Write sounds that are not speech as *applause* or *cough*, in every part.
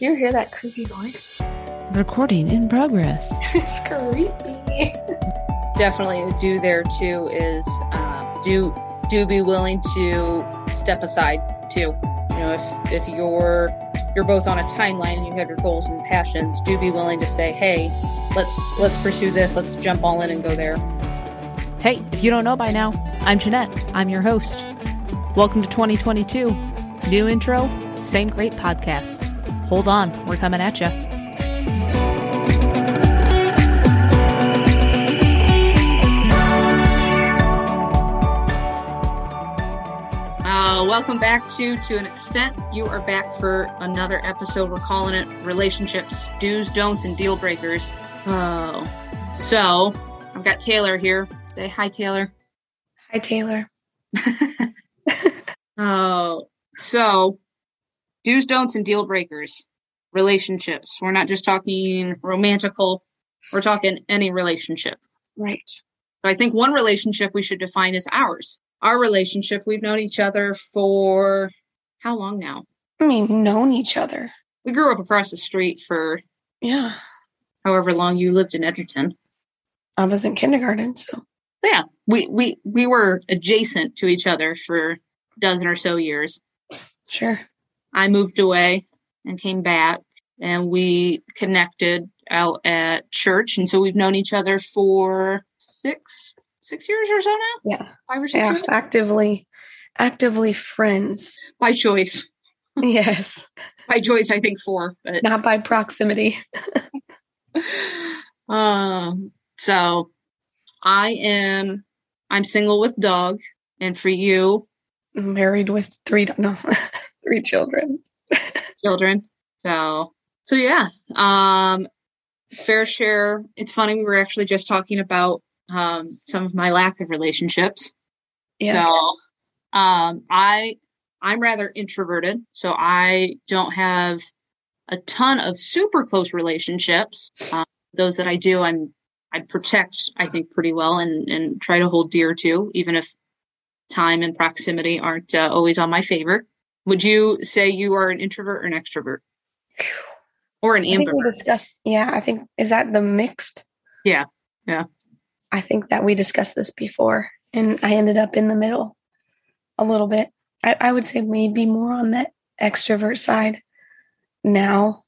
Do you hear that creepy voice? Recording in progress. *laughs* it's creepy. Definitely a do there too is um, do do be willing to step aside too. You know, if if you're you're both on a timeline and you have your goals and passions, do be willing to say, "Hey, let's let's pursue this. Let's jump all in and go there." Hey, if you don't know by now, I'm Jeanette. I'm your host. Welcome to 2022. New intro, same great podcast. Hold on, we're coming at you. Uh, welcome back to To an Extent. You are back for another episode. We're calling it Relationships, Do's, Don'ts, and Deal Breakers. Oh. So, I've got Taylor here. Say hi, Taylor. Hi, Taylor. *laughs* Oh, so do's, don'ts, and deal breakers. Relationships. We're not just talking romantical, we're talking any relationship. Right. So I think one relationship we should define is ours. Our relationship, we've known each other for how long now? I mean, known each other. We grew up across the street for Yeah. however long you lived in Edgerton. I was in kindergarten, so Yeah, we we we were adjacent to each other for a dozen or so years. sure. I moved away and came back, and we connected out at church, and so we've known each other for six six years or so now, Yeah. five or six Yeah. years Actively, actively friends. by choice. *laughs* yes. By choice, I think four, but Not by proximity. *laughs* um. So, I am I'm single with dog, and for you, Married with three, no, *laughs* three children. children. So so yeah. Um fair share. It's funny, we were actually just talking about um some of my lack of relationships. Yes. So um I I'm rather introverted, so I don't have a ton of super close relationships. Um, those that I do, I'm I protect, I think, pretty well, and and try to hold dear to, even if time and proximity aren't uh, always on my favor. Would you say you are an introvert or an extrovert, or an I think we ambivert? discussed, yeah, I think, is that the mixed? Yeah. Yeah. I think that we discussed this before, and I ended up in the middle a little bit. I, I would say maybe more on that extrovert side now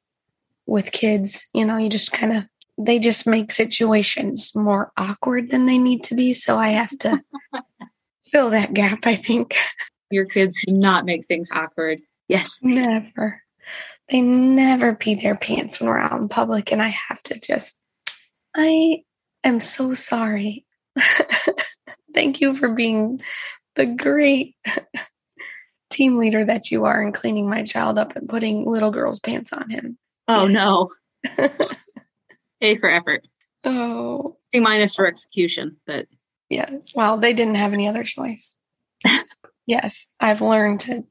with kids. You know, you just kind of, they just make situations more awkward than they need to be. So I have to *laughs* fill that gap, I think. Your kids do not make things awkward. Yes, Never. They never pee their pants when we're out in public, and I have to just. I am so sorry. *laughs* Thank you for being the great *laughs* team leader that you are in cleaning my child up and putting little girl's pants on him. Oh no. *laughs* A for effort. oh, C minus for execution, but yes. Well, they didn't have any other choice. Yes, I've learned to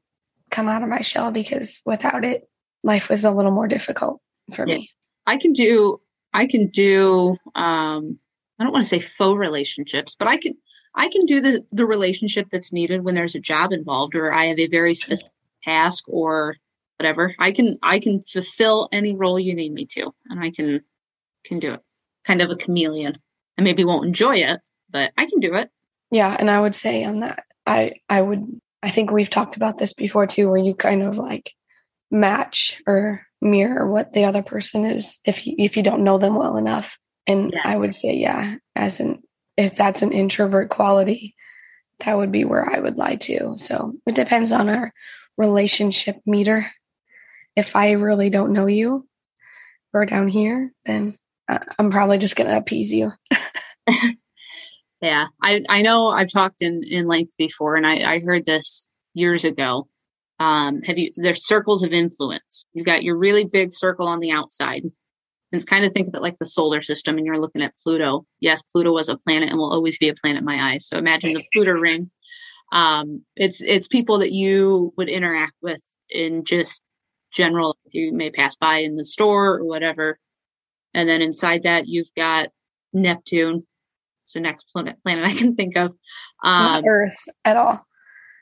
come out of my shell because without it, life was a little more difficult for Yeah. me. I can do I can do um I don't want to say faux relationships, but I can I can do the the relationship that's needed when there's a job involved or I have a very specific task or whatever. I can I can fulfill any role you need me to and I can can do it. Kind of a chameleon. I maybe won't enjoy it, but I can do it. Yeah, and I would say on that, I I would I think we've talked about this before too, where you kind of like match or mirror what the other person is if you if you don't know them well enough. And I would say, yeah, as an if that's an introvert quality, that would be where I would lie to. So it depends on our relationship meter. If I really don't know you, or down here, then uh, I'm probably just gonna appease you. *laughs* Yeah, I I know I've talked in in length before, and I I heard this years ago. Um, have you? There's circles of influence. You've got your really big circle on the outside. And it's kind of think of it like the solar system, and you're looking at Pluto. Yes, Pluto was a planet and will always be a planet in my eyes. So imagine the Pluto ring. Um, it's it's people that you would interact with in just general. You may pass by in the store or whatever, and then inside that you've got Neptune, it's the next planet planet I can think of. Um, Not Earth at all.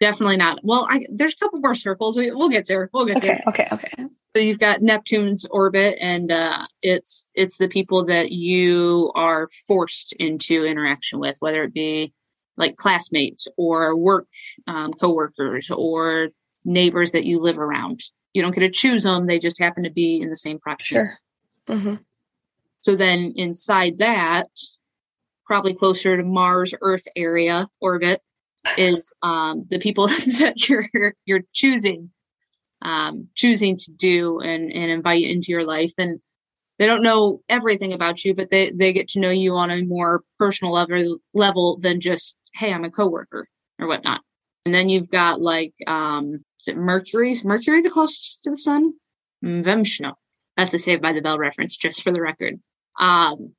definitely not. Well, I, there's a couple more circles. We, we'll get there. We'll get Okay, there. okay, okay. So you've got Neptune's orbit, and uh, it's it's the people that you are forced into interaction with, whether it be like classmates or work um, coworkers or neighbors that you live around. You don't get to choose them; they just happen to be in the same proximity. Sure. hmm So then inside that, probably closer to Mars Earth area orbit, is um, the people *laughs* that you're you're choosing um, choosing to do and, and invite into your life. And they don't know everything about you, but they, they get to know you on a more personal level, level than just, hey, I'm a coworker or whatnot. And then you've got like, um, is it Mercury's? Mercury the closest to the sun? Vemshno. That's a Saved by the Bell reference, just for the record. Um,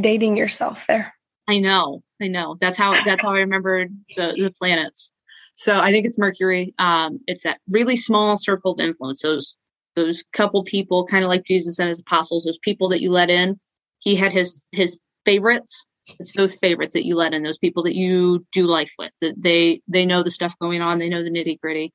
dating yourself there. I know, I know. That's how that's how I remembered the, the planets. So I think it's Mercury. Um, it's that really small circle of influence. Those those couple people, kind of like Jesus and his apostles, those people that you let in. He had his his favorites. It's those favorites that you let in, those people that you do life with. That they they know the stuff going on. They know the nitty gritty.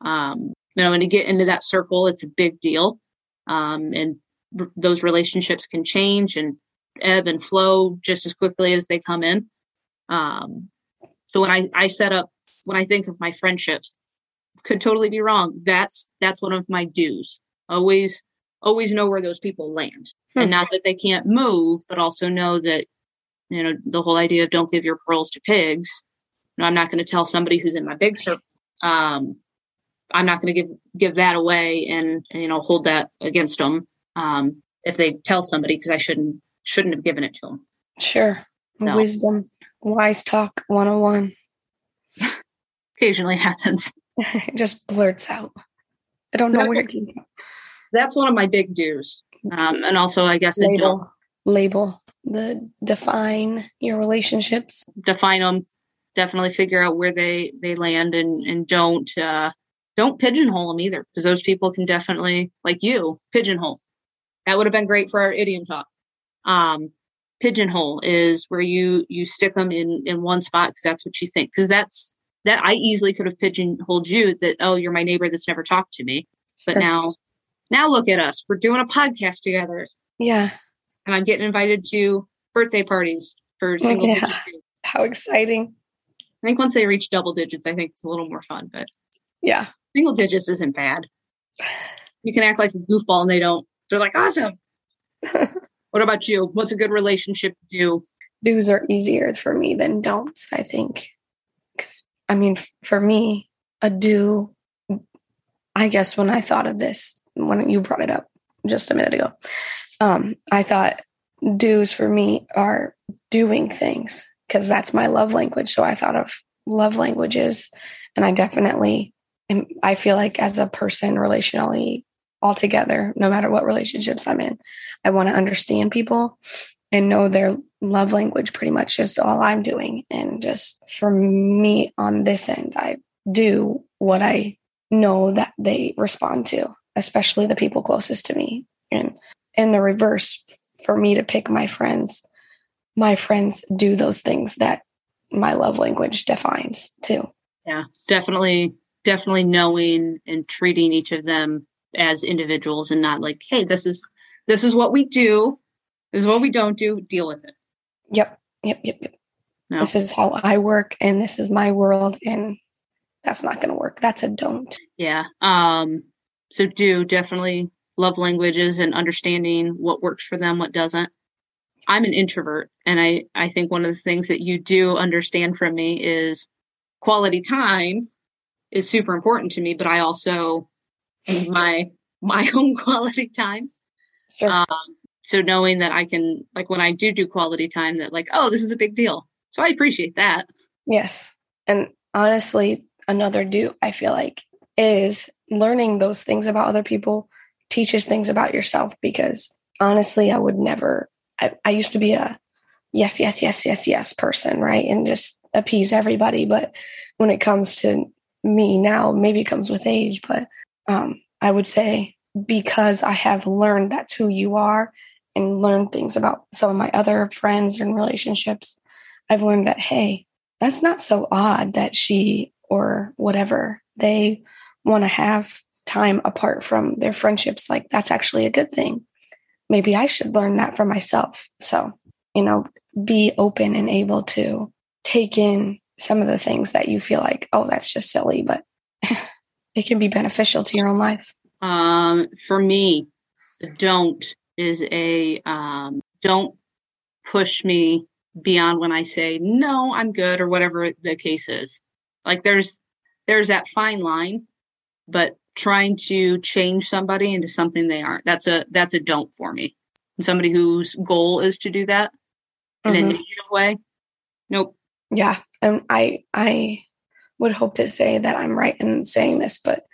Um, you know, and to get into that circle, it's a big deal. Um, and r- those relationships can change and ebb and flow just as quickly as they come in. Um, so when I, I set up, when I think of my friendships, could totally be wrong. That's, that's one of my do's. Always, always know where those people land Hmm. and not that they can't move, but also know that, you know, the whole idea of don't give your pearls to pigs. No, I'm not going to tell somebody who's in my big circle. Um, I'm not going to give, give that away and, and, you know, hold that against them. Um, if they tell somebody, because I shouldn't, shouldn't have given it to him. Sure. No. Wisdom, wise talk 101. *laughs* Occasionally happens. *laughs* it just blurts out. I don't know That's where it came from. That's one of my big do's. Um, and also, I guess, Label, label, the define your relationships. define them. Definitely figure out where they they land, and and don't uh, don't pigeonhole them either, because those people can definitely, like you, pigeonhole. That would have been great for our idiom talk. Um, pigeonhole is where you you stick them in in one spot because that's what you think. Because that's that I easily could have pigeonholed you that oh you're my neighbor that's never talked to me, but Sure. now now look at us we're doing a podcast together Yeah. and I'm getting invited to birthday parties for single Yeah. digits. How exciting. I think once they reach double digits, I think it's a little more fun, but Yeah. single digits isn't bad. You can act like a goofball and they don't. They're like, awesome. *laughs* what about you? What's a good relationship to do? Do's are easier for me than don'ts, I think. Because, I mean, for me, a do, I guess when I thought of this, when you brought it up just a minute ago, um, I thought do's for me are doing things because that's my love language. So I thought of love languages, and I definitely, I feel like as a person relationally altogether, no matter what relationships I'm in, I want to understand people and know their love language pretty much is all I'm doing. And just for me on this end, I do what I know that they respond to, especially the people closest to me. And in the reverse, for me to pick my friends, my friends do those things that my love language defines too. Yeah, definitely, definitely knowing and treating each of them as individuals and not like, hey, this is this is what we do. This is what we don't do. Deal with it. Yep, yep, yep, yep. No. This is how I work, and this is my world, and that's not going to work. That's a don't. Yeah. Um, so do definitely love languages and understanding what works for them, what doesn't. I'm an introvert and I, I think one of the things that you do understand from me is quality time is super important to me, but I also my my *laughs* own quality time. Sure. Um, so knowing that I can like when I do do quality time that like, oh, this is a big deal. So I appreciate that. Yes. And honestly, another do I feel like is learning those things about other people teaches things about yourself because honestly, I would never, I, I used to be a yes, yes, yes, yes, yes person, right? And just appease everybody. But when it comes to me now, maybe it comes with age, but um, I would say because I have learned that's who you are and learned things about some of my other friends and relationships, I've learned that, hey, that's not so odd that she or whatever they want to have time apart from their friendships, like that's actually a good thing. Maybe I should learn that for myself. So, you know, be open and able to take in some of the things that you feel like, oh, that's just silly, but *laughs* it can be beneficial to your own life. Um, for me, don't is a um, don't push me beyond when I say no, I'm good or whatever the case is. Like there's there's that fine line, but trying to change somebody into something they aren't that's a that's a don't for me. And somebody whose goal is to do that in mm-hmm. a negative way, nope. Yeah, and I I would hope to say that I'm right in saying this, but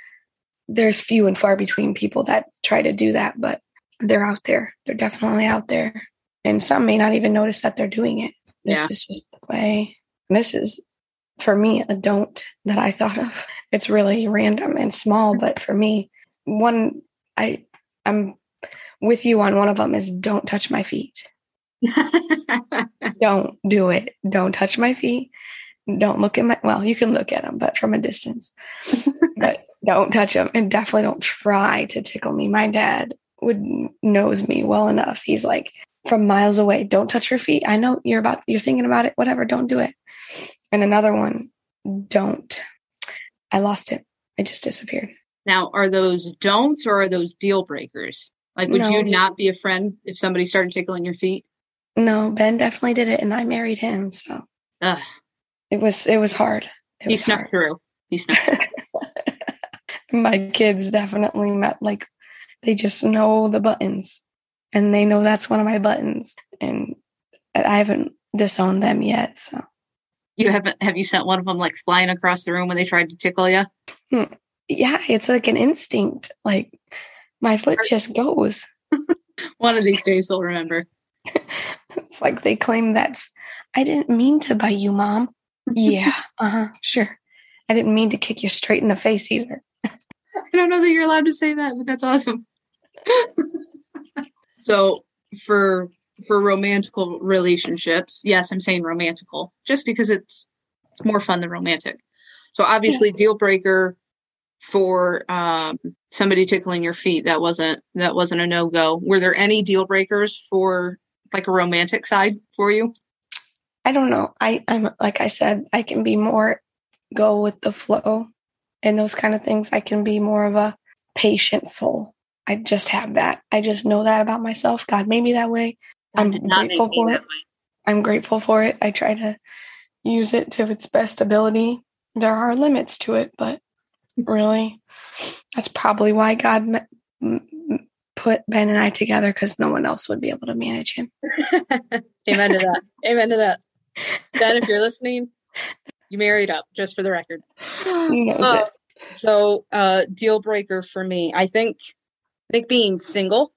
there's few and far between people that try to do that, but they're out there. They're definitely out there. And some may not even notice that they're doing it. This yeah. is just the way. This is, for me, a don't that I thought of. It's really random and small, but for me, one, I, I'm with you on one of them is don't touch my feet. *laughs* don't do it. Don't touch my feet. Don't look at my, well, you can look at them, but from a distance. but don't touch them and definitely don't try to tickle me. My dad would knows me well enough. He's like from miles away, don't touch your feet. I know you're about you're thinking about it, whatever, don't do it. And another one, don't. I lost it. It just disappeared. Now, are those don'ts or are those deal breakers? Like would no. you not be a friend if somebody started tickling your feet? No, Ben definitely did it and I married him, so Ugh. It was it was hard. It he snuck hard. through. He snuck through. *laughs* my kids definitely met like they just know the buttons and they know that's one of my buttons and i haven't disowned them yet so you haven't have you sent one of them like flying across the room when they tried to tickle you hmm. yeah it's like an instinct like my foot just goes *laughs* one of these days they'll remember *laughs* it's like they claim that's i didn't mean to bite you mom yeah *laughs* uh-huh sure i didn't mean to kick you straight in the face either I don't know that you're allowed to say that, but that's awesome. *laughs* so for for romantical relationships, yes, I'm saying romantical, just because it's it's more fun than romantic. So obviously, yeah. deal breaker for um, somebody tickling your feet that wasn't that wasn't a no go. Were there any deal breakers for like a romantic side for you? I don't know. I I'm like I said, I can be more go with the flow and those kind of things. I can be more of a patient soul. I just have that. I just know that about myself. God made me that way. I'm grateful for it. I'm grateful for it. I try to use it to its best ability. There are limits to it, but really, that's probably why God met, put Ben and I together because no one else would be able to manage him. *laughs* Amen to that. Amen to that. Ben, if you're listening, you married up, just for the record. Uh, so, uh, deal breaker for me, I think. I think being single.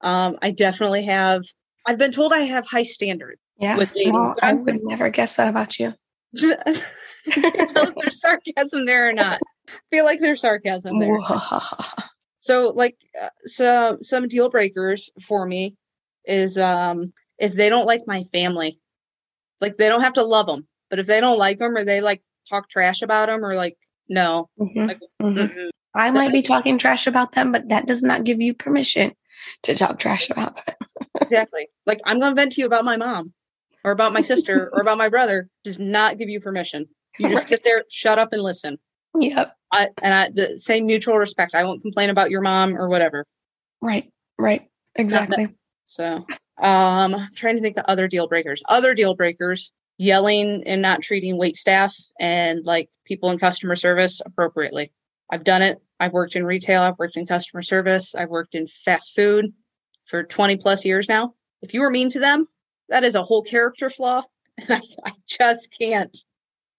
Um, I definitely have. I've been told I have high standards. Yeah, with dating. Well, I would *laughs* never guess that about you. *laughs* if there's sarcasm there or not. I feel like there's sarcasm there. *laughs* so, like, uh, so some deal breakers for me is um if they don't like my family, like they don't have to love them, but if they don't like them or they like talk trash about them or like no, mm-hmm. Like, mm-hmm. I might be talking trash about them, but that does not give you permission to talk trash about them. exactly. Like I'm going to vent to you about my mom or about my sister or about my brother. Does not give you permission. You just right. sit *laughs* there, shut up, and listen. Yep. I, and I, the same mutual respect. I won't complain about your mom or whatever. Right. Right. Exactly. So, um, I'm trying to think the other deal breakers. Other deal breakers yelling and not treating wait staff and like people in customer service appropriately. I've done it. I've worked in retail, I've worked in customer service, I've worked in fast food for 20 plus years now. If you were mean to them, that is a whole character flaw. *laughs* I, I just can't.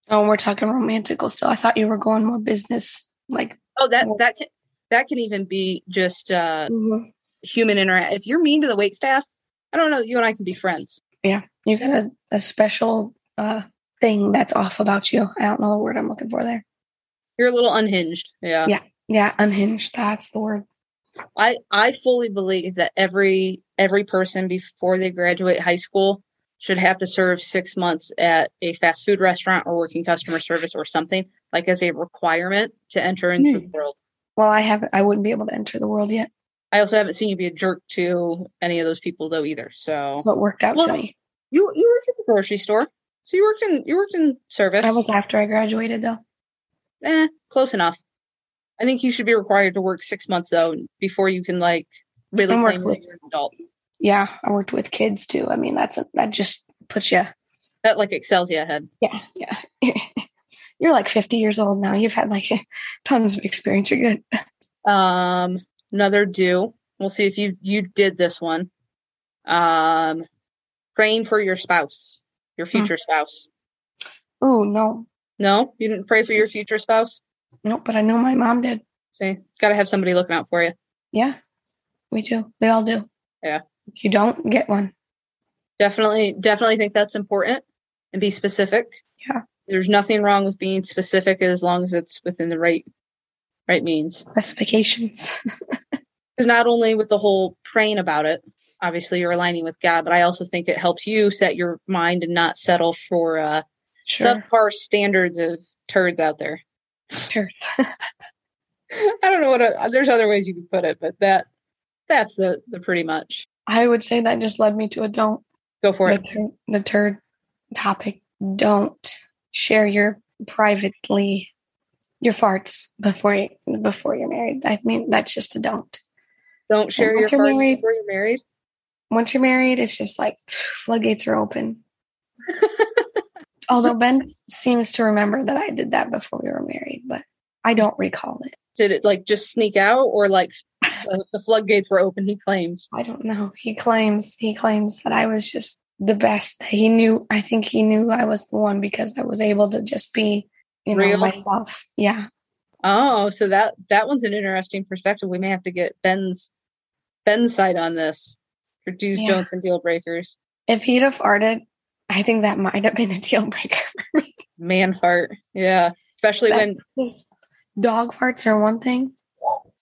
Oh, we're talking romantical still. I thought you were going more business like Oh, that that can that can even be just uh mm-hmm. human interact. If you're mean to the wait staff, I don't know, you and I can be friends. Yeah. You got a, a special uh, thing that's off about you. I don't know the word I'm looking for there. You're a little unhinged. Yeah. Yeah. Yeah. Unhinged. That's the word. I, I fully believe that every every person before they graduate high school should have to serve six months at a fast food restaurant or working customer service or something like as a requirement to enter into mm. the world. Well, I haven't. I wouldn't be able to enter the world yet. I also haven't seen you be a jerk to any of those people though either. So what worked out Well, to me. you you worked at the grocery store. So you worked in you worked in service. That was after I graduated, though. eh, close enough. I think you should be required to work six months though before you can like really I'm claim that you're an adult. Yeah, I worked with kids too. I mean, that's a, that just puts you. That like excels you ahead. Yeah, yeah. *laughs* You're like 50 years old now. You've had like *laughs* tons of experience. You're good. Um, another do. We'll see if you you did this one. Um, praying for your spouse, your future spouse. Oh no, No, you didn't pray for your future spouse. nope. But I know my mom did. See, got to have somebody looking out for you. Yeah, we do. We all do. Yeah. If you don't get one, Definitely, definitely think that's important and be specific. Yeah. There's nothing wrong with being specific as long as it's within the right right means. specifications. *laughs* Because not only with the whole praying about it, obviously you're aligning with God, but I also think it helps you set your mind and not settle for uh, sure. subpar standards of turds out there. sure. *laughs* I don't know what uh there's other ways you could put it, but that that's the the pretty much. I would say that just led me to a don't. Go for the, it. the third topic don't share your privately your farts before you before you're married i mean that's just a don't Don't share your cards married- before you're married. once you're married it's just like floodgates are open *laughs* although ben seems to remember that i did that before we were married but i don't recall it Did it like just sneak out, or like *laughs* the, the floodgates were open? He claims. i don't know he claims he claims that i was just the best he knew i think he knew i was the one because i was able to just be you know Real? myself yeah Oh, so that that one's an interesting perspective. We may have to get Ben's Ben's side on this for do's, Yeah. don'ts, and deal breakers. if he'd have farted i think that might have been a deal breaker *laughs* for me Man fart, yeah. Especially That- when dog farts are one thing.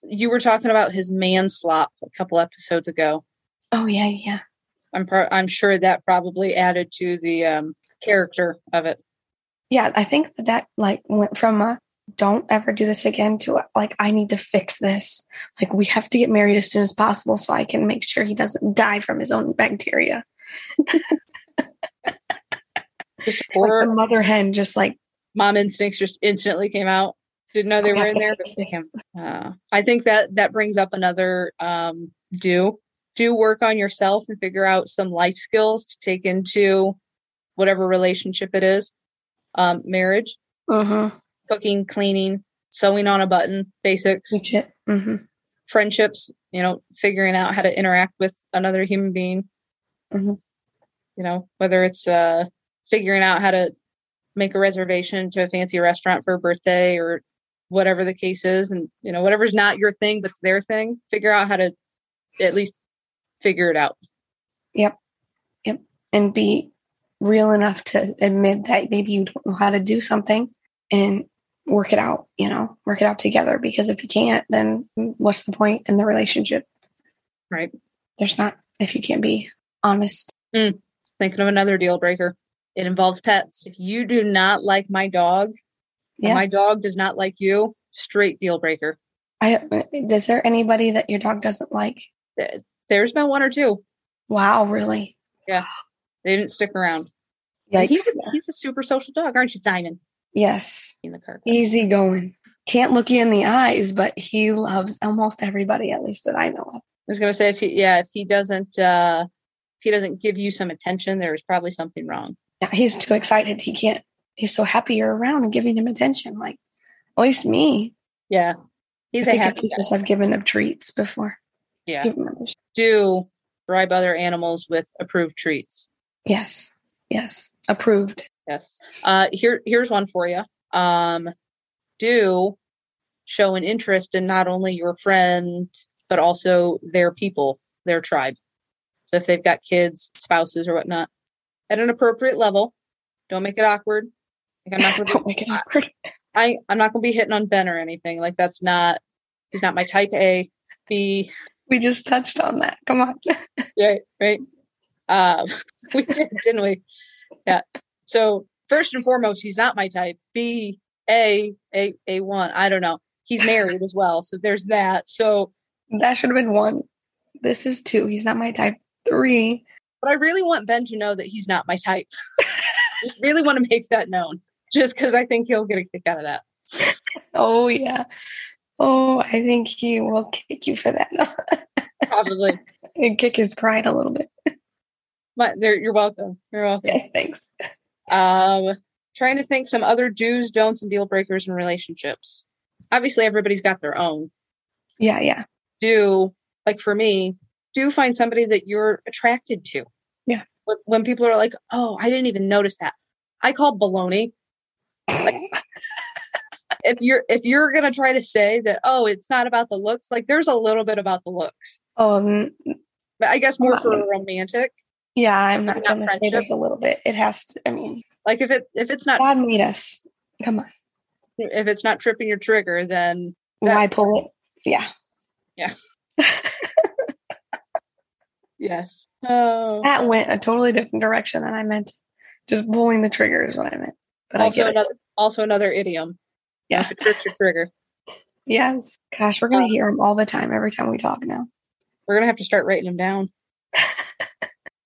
you were talking about his man slop a couple episodes ago. Oh yeah, yeah. I'm pro- I'm sure that probably added to the um, character of it. Yeah, I think that that like went from a don't ever do this again to like I need to fix this. Like we have to get married as soon as possible so I can make sure he doesn't die from his own bacteria. *laughs* Just Like poor the mother hen just like mom instincts just instantly came out. Didn't know they I were in there, but fix they this. came. Uh, I think that that brings up another um, do do work on yourself and figure out some life skills to take into whatever relationship it is. Um, marriage, mm-hmm. Cooking, cleaning, sewing on a button, basics, Mm-hmm. friendships. You know, figuring out how to interact with another human being. Mhm. You know, whether it's uh, figuring out how to make a reservation to a fancy restaurant for a birthday or whatever the case is and you know whatever's not your thing but's their thing figure out how to at least figure it out yep yep And be real enough to admit that maybe you don't know how to do something and work it out, you know, work it out together. Because if you can't, then what's the point in the relationship? right There's not if you can't be honest. Mm, thinking of another deal breaker it involves pets if you do not like my dog Yeah. my dog does not like you straight deal breaker I is there anybody that your dog doesn't like? There- there's been one or two Wow, really? Yeah. They didn't stick around he's a, he's a super social dog aren't you simon yes. in the car Easy going. Can't look you in the eyes, but he loves almost everybody, at least that I know of. I was gonna say if he yeah if he doesn't uh if he doesn't give you some attention there's probably something wrong Yeah, he's too excited. He can't he's so happy you're around and giving him attention. Like at least me. yeah he's I a happy because I've given him treats before. yeah do bribe other animals with approved treats Yes. Yes. Approved. Yes uh here here's one for you um do show an interest in not only your friend but also their people their tribe so if they've got kids spouses or whatnot at an appropriate level don't make it awkward like i'm not gonna *laughs* be Don't make it awkward. I I'm not gonna be hitting on Ben or anything. Like that's not he's not my type A. B. We just touched on that. Come on. *laughs* Right, right. Um, *laughs* we did, didn't we? Yeah. So first and foremost, he's not my type. B. A. A. A one. I don't know. he's married as well. So there's that. So that should have been one. This is two. He's not my type. Three. But I really want Ben to know that he's not my type. I really want to make that known just because I think he'll get a kick out of that. *laughs* Oh, yeah. Oh, I think he will kick you for that. *laughs* Probably. and kick his pride a little bit. But you're welcome. You're welcome. Yes, thanks. Um, trying to think some other do's, don'ts, and deal breakers in relationships. Obviously, everybody's got their own. Yeah, yeah. Do like for me, do find somebody that you're attracted to. Yeah. When people are like, "Oh, I didn't even notice that," I call baloney. Like, *laughs* if you're if you're gonna try to say that, oh, it's not about the looks, like there's a little bit about the looks. Um, but I guess more for a romantic. Yeah, I'm not, not gonna say there's a little bit. It has to. I mean, like if it if it's not God made us. Come on. If it's not tripping your trigger, then why pull it? Yeah. Yeah. *laughs* yes. Oh. That went a totally different direction than I meant. Just pulling the trigger is what I meant. But also another it. also another idiom. Yeah. If it trips your trigger. Yes. Gosh, we're gonna um, hear them all the time every time we talk now. We're gonna have to start writing them down. *laughs*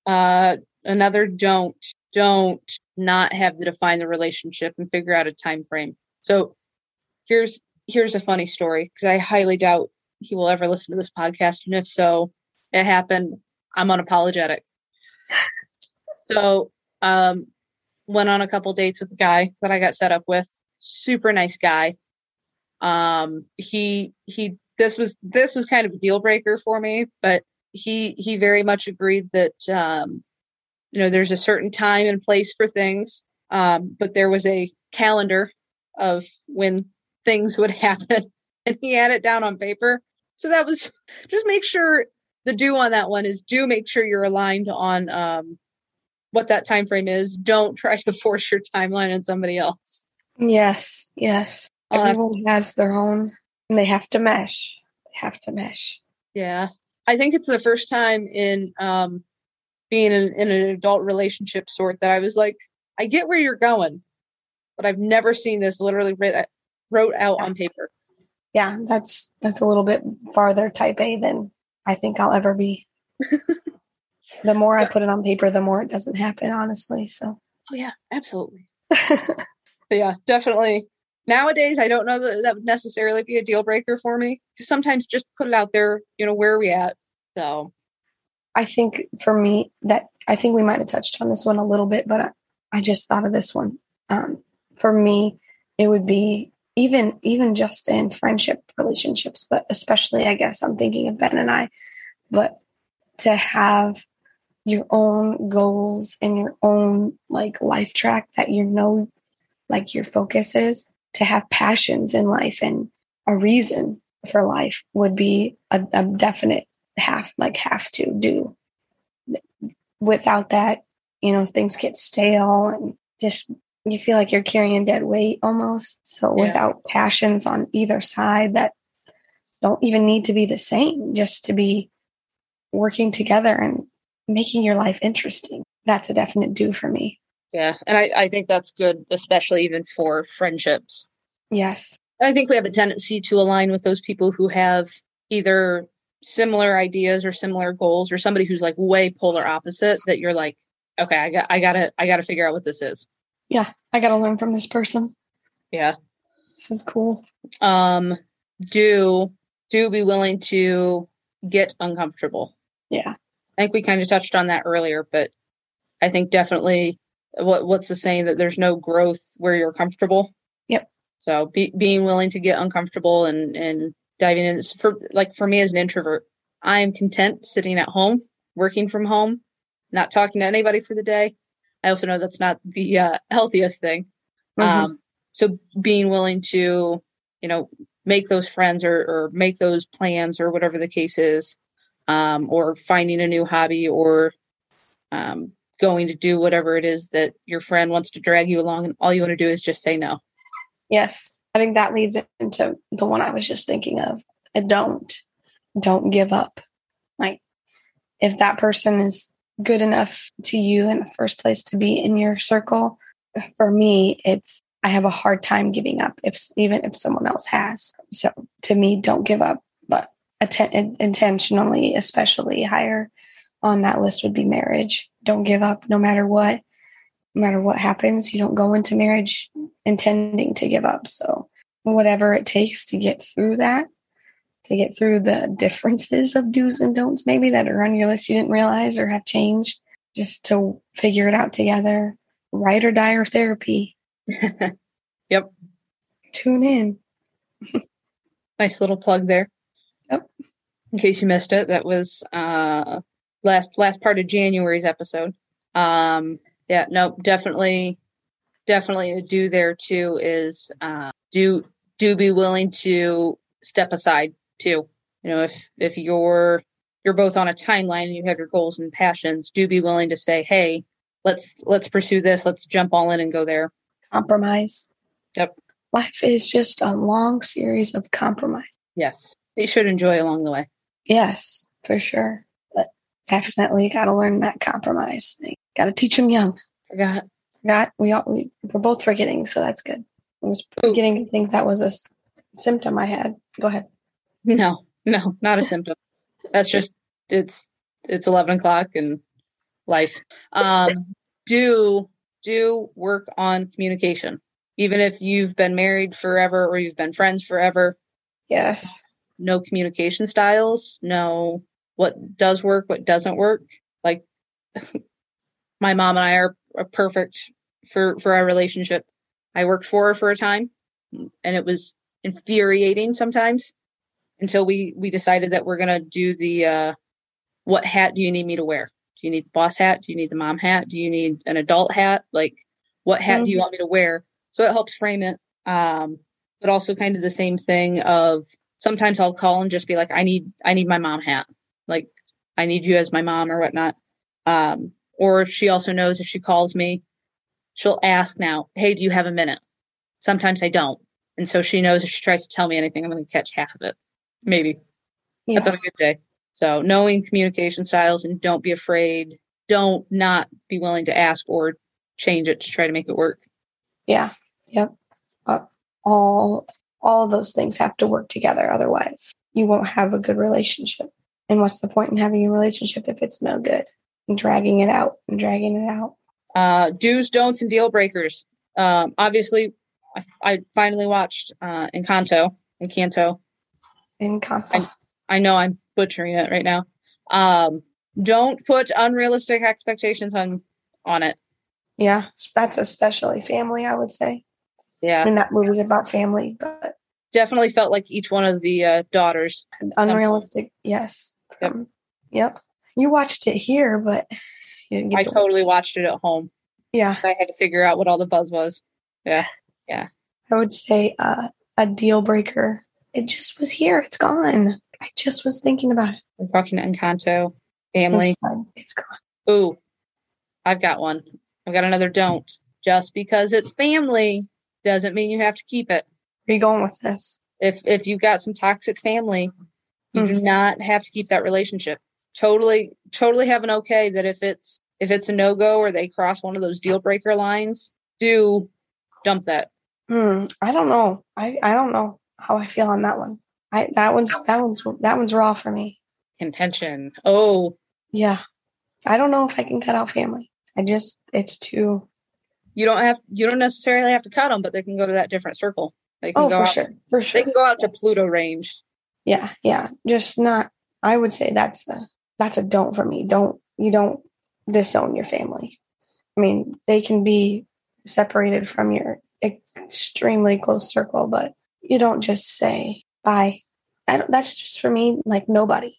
uh another don't don't not have to define the relationship and figure out a time frame. So here's here's a funny story because I highly doubt he will ever listen to this podcast. And if so, it happened. I'm unapologetic. so um went on a couple dates with a guy that I got set up with. Super nice guy. Um he he this was this was kind of a deal breaker for me, but he he very much agreed that um you know there's a certain time and place for things um but there was a calendar of when things would *laughs* happen and he had it down on paper so that was just make sure the do on that one is do make sure you're aligned on um, what that time frame is. Don't try to *laughs* force your timeline on somebody else. Yes, yes. Uh, Everyone has their own, and they have to mesh. They have to mesh. Yeah, I think it's the first time in um, being in, in an adult relationship sort that I was like, I get where you're going, but I've never seen this literally writ- wrote out on paper yeah, that's that's a little bit farther type A than I think I'll ever be. *laughs* the more I put it on paper, the more it doesn't happen, honestly. So Oh yeah, absolutely. *laughs* yeah, definitely. Nowadays I don't know that that would necessarily be a deal breaker for me. Sometimes just put it out there, you know, where are we at? So I think for me that I think we might have touched on this one a little bit, but I, I just thought of this one. Um, for me, it would be even even just in friendship relationships but especially i guess i'm thinking of ben and i but to have your own goals and your own like life track that you know like your focus is to have passions in life and a reason for life would be a, a definite have like have to do without that you know things get stale and just you feel like you're carrying dead weight almost. So yeah. without passions on either side that don't even need to be the same, just to be working together and making your life interesting. That's a definite do for me. Yeah. And I, I think that's good, especially even for friendships. Yes. I think we have a tendency to align with those people who have either similar ideas or similar goals or somebody who's like way polar opposite that you're like, okay, I got I gotta I gotta figure out what this is yeah, I got to learn from this person. Yeah. This is cool. Um, do, do be willing to get uncomfortable. Yeah. I think we kind of touched on that earlier, but I think definitely what what's the saying that there's no growth where you're comfortable. Yep. So be, being willing to get uncomfortable and and diving in for like for me as an introvert, I am content sitting at home, working from home, not talking to anybody for the day, I also know that's not the uh, *laughs* healthiest thing. Mm-hmm. Um, so being willing to, you know, make those friends or, or make those plans or whatever the case is, um, or finding a new hobby or um, going to do whatever it is that your friend wants to drag you along, and all you want to do is just say no. Yes, I think that leads into the one I was just thinking of. don't, don't give up. Like, if that person is good enough to you in the first place to be in your circle. For me, it's I have a hard time giving up if even if someone else has. So to me, don't give up, but atten- intentionally, especially higher on that list would be marriage. Don't give up no matter what. No matter what happens, you don't go into marriage intending to give up. So whatever it takes to get through that, to get through the differences of do's and don'ts maybe that are on your list you didn't realize or have changed, just to figure it out together. Ride or die or therapy. *laughs* yep. Tune in. *laughs* nice little plug there. Yep. In case you missed it, that was uh last last part of January's episode. Um yeah, no, definitely definitely a do there too is uh do do be willing to step aside too. You know, if if you're you're both on a timeline and you have your goals and passions, do be willing to say, "Hey, let's let's pursue this. Let's jump all in and go there." Compromise. Yep. Life is just a long series of compromise. Yes. You should enjoy along the way. Yes, for sure. Definitely got to learn that compromise thing. Got to teach them young. Forgot. Forgot. We all we, we're both forgetting, so that's good. I was beginning to think that was a symptom I had. Go ahead. No, no, not a symptom. That's just it's it's eleven o'clock and life. Um, do do work on communication, even if you've been married forever or you've been friends forever. Yes. No communication styles. No what does work, what doesn't work. Like *laughs* my mom and I are, are perfect for for our relationship. I worked for her for a time, and it was infuriating sometimes until we we decided that we're gonna do the uh, what hat do you need me to wear? Do you need the boss hat? Do you need the mom hat? Do you need an adult hat? Like what hat mm-hmm. do you want me to wear? So it helps frame it. Um, but also kind of the same thing of sometimes I'll call and just be like, I need I need my mom hat. Like I need you as my mom or whatnot. Um, or if she also knows if she calls me, she'll ask now, Hey, do you have a minute? Sometimes I don't. And so she knows if she tries to tell me anything, I'm going to catch half of it. Maybe. Yeah. That's on a good day. So knowing communication styles and don't be afraid. Don't not be willing to ask or change it to try to make it work. Yeah. Yep. Uh, all all those things have to work together. Otherwise, you won't have a good relationship. And what's the point in having a relationship if it's no good? And dragging it out and dragging it out. Uh, do's, don'ts, and deal breakers. Um, obviously, I, I, finally watched uh, Encanto. Encanto. Encanto. I, I know I'm butchering it right now. Um, don't put unrealistic expectations on on it. Yeah, that's especially family, I would say. Yeah, and that movie about family, but definitely felt like each one of the uh, daughters unrealistic. Yes. Yep. Yep. You watched it here, but I to totally watch. watched it at home. Yeah, I had to figure out what all the buzz was. Yeah, yeah. I would say uh, a deal breaker. It just was here. It's gone. I just was thinking about it. We're talking Encanto, family. It's, gone. it's gone. Ooh, I've got one. I've got another don't. Just because it's family doesn't mean you have to keep it. Where are you going with this? If if you've got some toxic family, you mm-hmm. do not have to keep that relationship. Totally, totally have an okay that if it's if it's a no go or they cross one of those deal breaker lines, do dump that. Mm, I don't know. I I don't know how I feel on that one. I that one's that one's that one's raw for me. Intention. Oh, yeah. I don't know if I can cut out family. I just it's too. You don't have you don't necessarily have to cut them, but they can go to that different circle. They can oh, go for out, sure, for sure. They can go out to Pluto range. Yeah, yeah. Just not. I would say that's a that's a don't for me. Don't you don't disown your family. I mean, they can be separated from your extremely close circle, but you don't just say bye. that's just for me, like nobody.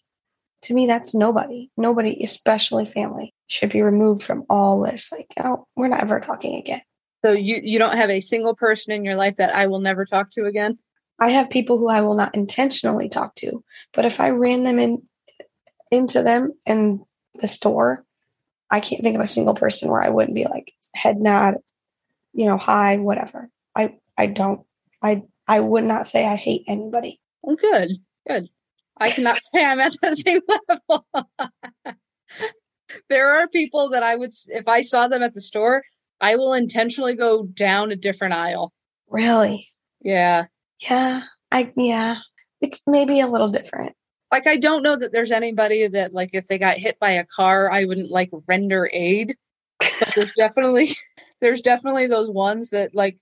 To me, that's nobody. Nobody, especially family, should be removed from all this. Like, oh, we're not ever talking again. So you you don't have a single person in your life that I will never talk to again. I have people who I will not intentionally talk to, but if I ran them in into them in the store, I can't think of a single person where I wouldn't be like head nod, you know, hi, whatever. I I don't I I would not say I hate anybody. Oh, good, good. I cannot *laughs* say I'm at the same level. *laughs* there are people that I would, if I saw them at the store, I will intentionally go down a different aisle. Really? Yeah. Yeah. I yeah. It's maybe a little different. Like I don't know that there's anybody that like if they got hit by a car, I wouldn't like render aid. But there's definitely *laughs* there's definitely those ones that like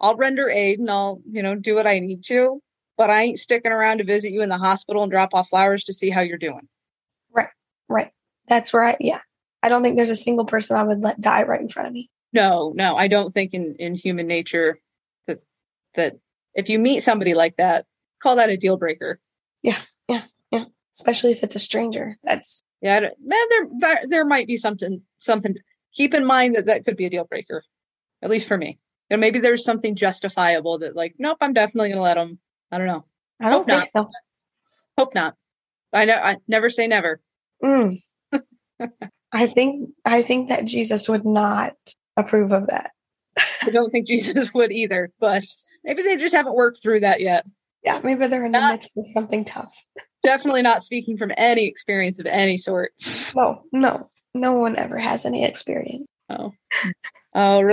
I'll render aid and I'll, you know, do what I need to, but I ain't sticking around to visit you in the hospital and drop off flowers to see how you're doing. Right. Right. That's where I yeah. I don't think there's a single person I would let die right in front of me. No, no, I don't think in in human nature that that if you meet somebody like that, call that a deal breaker. Yeah. Yeah. Yeah. Especially if it's a stranger. That's Yeah, I there there there might be something something keep in mind that that could be a deal breaker. At least for me. And maybe there's something justifiable that like nope, I'm definitely going to let them. I don't know. I don't Hope think so. Hope not. I know I never say never. Mm. *laughs* I think I think that Jesus would not approve of that. I don't think Jesus *laughs* would either, but maybe they just haven't worked through that yet. Yeah, maybe they're in the Not- midst of something tough. Definitely not speaking from any experience of any sort. No, no, no one ever has any experience. Oh, oh, You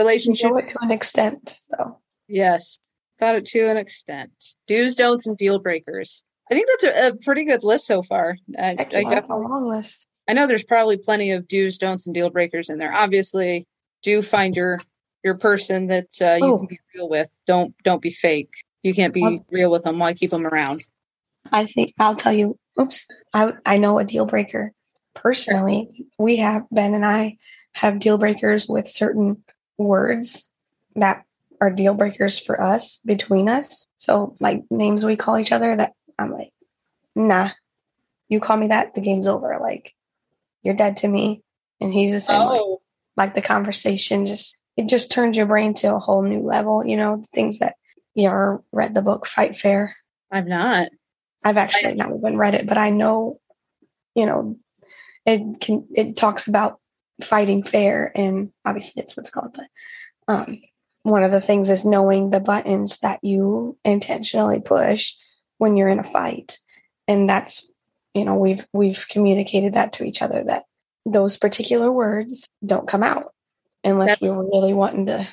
know to an extent, though. Yes, about it to an extent. Do's, don'ts, and deal breakers. I think that's a, a pretty good list so far. I, Heck I that's a long list. I know there's probably plenty of do's, don'ts, and deal breakers in there. Obviously, do find your your person that uh, you Oh. can be real with. Don't don't be fake. You can't be Um, real with them. Why keep them around? I think I'll tell you. Oops, I I know a deal breaker. Personally, we have Ben and I have deal breakers with certain words that are deal breakers for us between us. So like names we call each other that I'm like, nah, you call me that, the game's over. Like you're dead to me, and he's the same. Oh, like the conversation just it just turns your brain to a whole new level you know things that you ever read the book fight fair. I've not. i've actually not even read it but i know you know it can it talks about fighting fair and obviously it's what's called but um one of the things is knowing the buttons that you intentionally push when you're in a fight. And that's you know we've we've communicated that to each other that those particular words don't come out unless That- we were really wanting to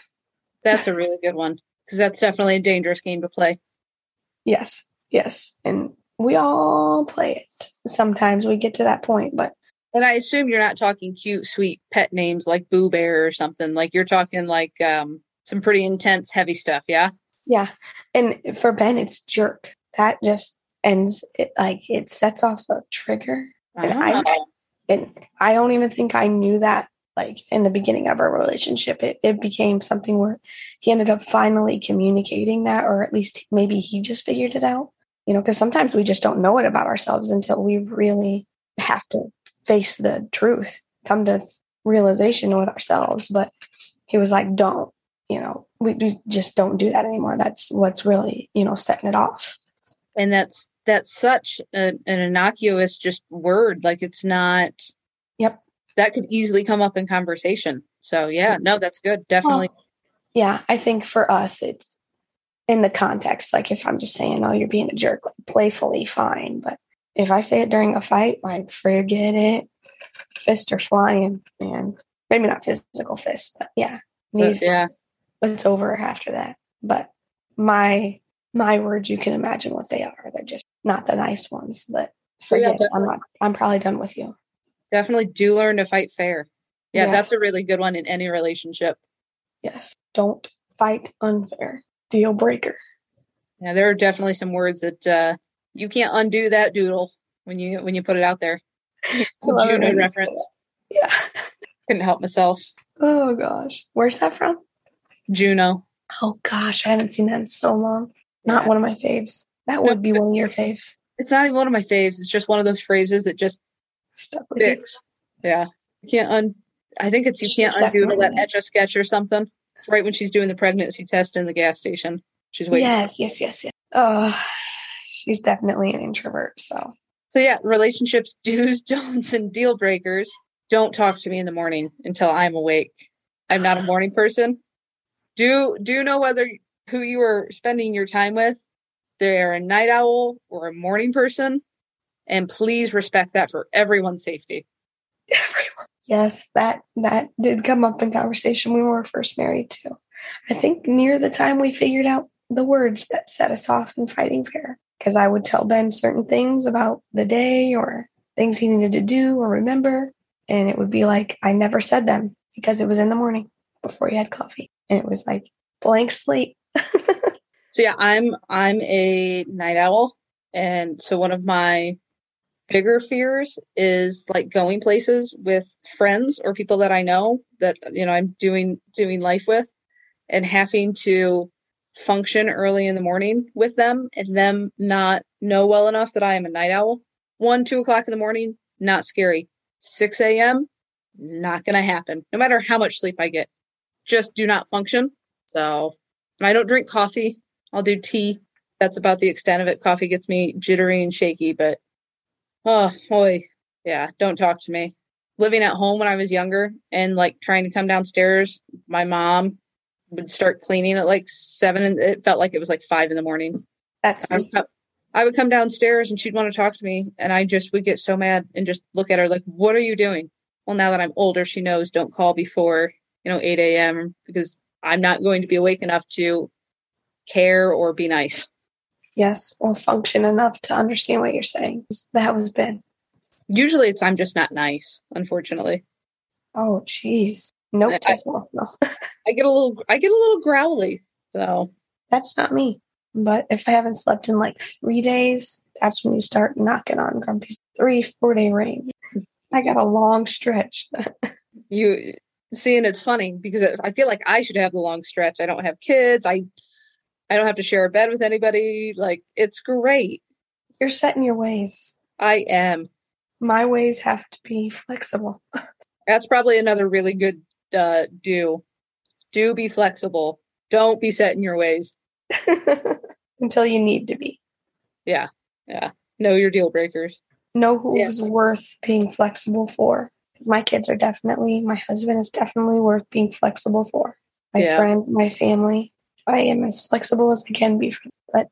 That's a really good one because that's definitely a dangerous game to play. yes yes and we all play it sometimes we get to that point but And I assume you're not talking cute, sweet pet names like Boo Bear or something. Like you're talking like um, some pretty intense, heavy stuff. Yeah. yeah and for ben it's jerk that just ends it like it sets off a trigger And I- Oh. and I don't even think I knew that like in the beginning of our relationship. It it became something where he ended up finally communicating that, or at least maybe he just figured it out. You know, because sometimes we just don't know it about ourselves until we really have to face the truth, come to realization with ourselves. But he was like, "Don't." You know, we, we just don't do that anymore. That's what's really, you know, setting it off. and that's that's such a, an innocuous just word. Like it's not. That could easily come up in conversation. So yeah, no, that's good. Definitely. yeah, I think for us, it's in the context. Like if I'm just saying, oh, you're being a jerk, like playfully, fine. But if I say it during a fight, like forget it. Fists are flying, and maybe not physical fists, but yeah, But knees. yeah. It's over after that. But my my words, you can imagine what they are. They're just not the nice ones. But yeah, forget it. I'm not. I'm probably done with you. Definitely do learn to fight fair. Yeah, Yeah. that's a really good one in any relationship. Yes. Don't fight unfair. Deal breaker. Yeah, there are definitely some words that uh, you can't undo that doodle when you when you put it out there. It's *laughs* a Love it when Juno reference. Yeah. *laughs* Couldn't help myself. Oh gosh, where's that from? Juno. Oh gosh, I haven't seen that in so long. Not Yeah. one of my faves. That would be one of your faves. It's not even one of my faves. It's just one of those phrases that just You. sticks. Yeah. You can't un I think it's you She's can't undo that etch a sketch or something. Right when she's doing the pregnancy test in the gas station. She's waiting. Yes, yes, yes, yes. Oh, she's definitely an introvert. So So yeah, relationships, *laughs* do's, don'ts, and deal breakers. Don't talk to me in the morning until I'm awake. I'm not a morning person. Do do you know whether who you are spending your time with. They're a night owl or a morning person. And please respect that for everyone's safety. Yes, that that did come up in conversation when we were first married too. I think near the time we figured out the words that set us off in fighting fair. Because I would tell Ben certain things about the day or things he needed to do or remember. And it would be like, I never said them because it was in the morning before he had coffee. And it was like blank slate. *laughs* So yeah, I'm I'm a night owl, and so one of my bigger fears is like going places with friends or people that I know that you know I'm doing doing life with, and having to function early in the morning with them, and them not know well enough that I am a night owl. One, two o'clock in the morning, not scary. Six a.m. Not gonna happen. No matter how much sleep I get, just do not function. So, and I don't drink coffee. I'll do tea. That's about the extent of it. Coffee gets me jittery and shaky, but oh boy, yeah, don't talk to me. Living at home when I was younger and like trying to come downstairs, my mom would start cleaning at like seven and it felt like it was like five in the morning. That's I would, come, I would come downstairs and she'd want to talk to me and I just would get so mad and just look at her like, what are you doing? Well, now that I'm older, she knows don't call before, you know, 8 a.m. because I'm not going to be awake enough to care or be nice. Yes, or function enough to understand what you're saying. That was Ben. Usually it's I'm just not nice, unfortunately. Oh, jeez. Nope, I- no. *laughs* I get a little I get a little growly. So That's not me. But if I haven't slept in like three days, that's when you start knocking on Grumpy's three, four day range. I got a long stretch. *laughs* you see and it's funny because I feel like I should have the long stretch. I don't have kids. I I don't have to share a bed with anybody. Like it's great. You're set in your ways. I am. My ways have to be flexible. *laughs* That's probably another really good uh do. Do be flexible. Don't be set in your ways. *laughs* Until you need to be. Yeah. Yeah. Know your deal breakers. Know who's Yeah. worth being flexible for. Because my kids are definitely, my husband is definitely worth being flexible for. My Yeah. friends, my family. I am as flexible as I can be But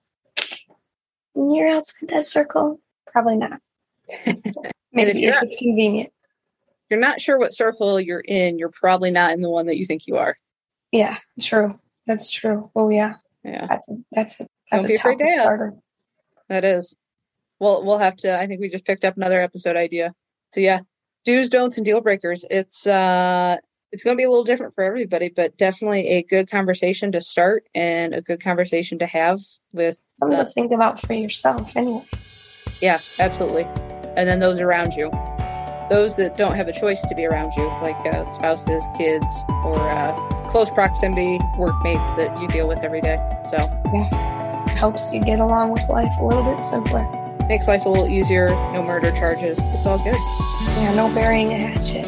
you're outside that circle, probably not. *laughs* Maybe if not- it's convenient. You're not sure what circle you're in, you're probably not in the one that you think you are. Yeah, true. That's true. Oh yeah, Yeah. that's a that's a Don't that's be a to topic starter. That is. Well, we'll have to. I think we just picked up another episode idea. So yeah, do's, don'ts, and deal breakers. It's uh, it's going to be a little different for everybody, but definitely a good conversation to start and a good conversation to have with. Something The, to think about for yourself anyway. yeah, absolutely. And then those around you, those that don't have a choice to be around you, like uh, spouses, kids, or uh, close proximity workmates that you deal with every day. So It helps you get along with life a little bit simpler. makes life a little easier. No murder charges. It's all good. Yeah, no burying a hatchet.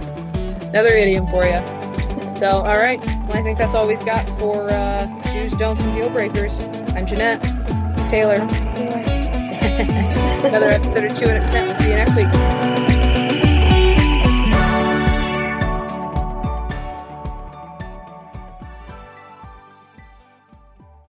*laughs* Another idiom for you. So, all right. Well, I think that's all we've got for uh, do's, don'ts, and deal breakers. I'm Jeanette. It's Taylor. *laughs* Another episode of Chewing It Snap. We'll see you next week.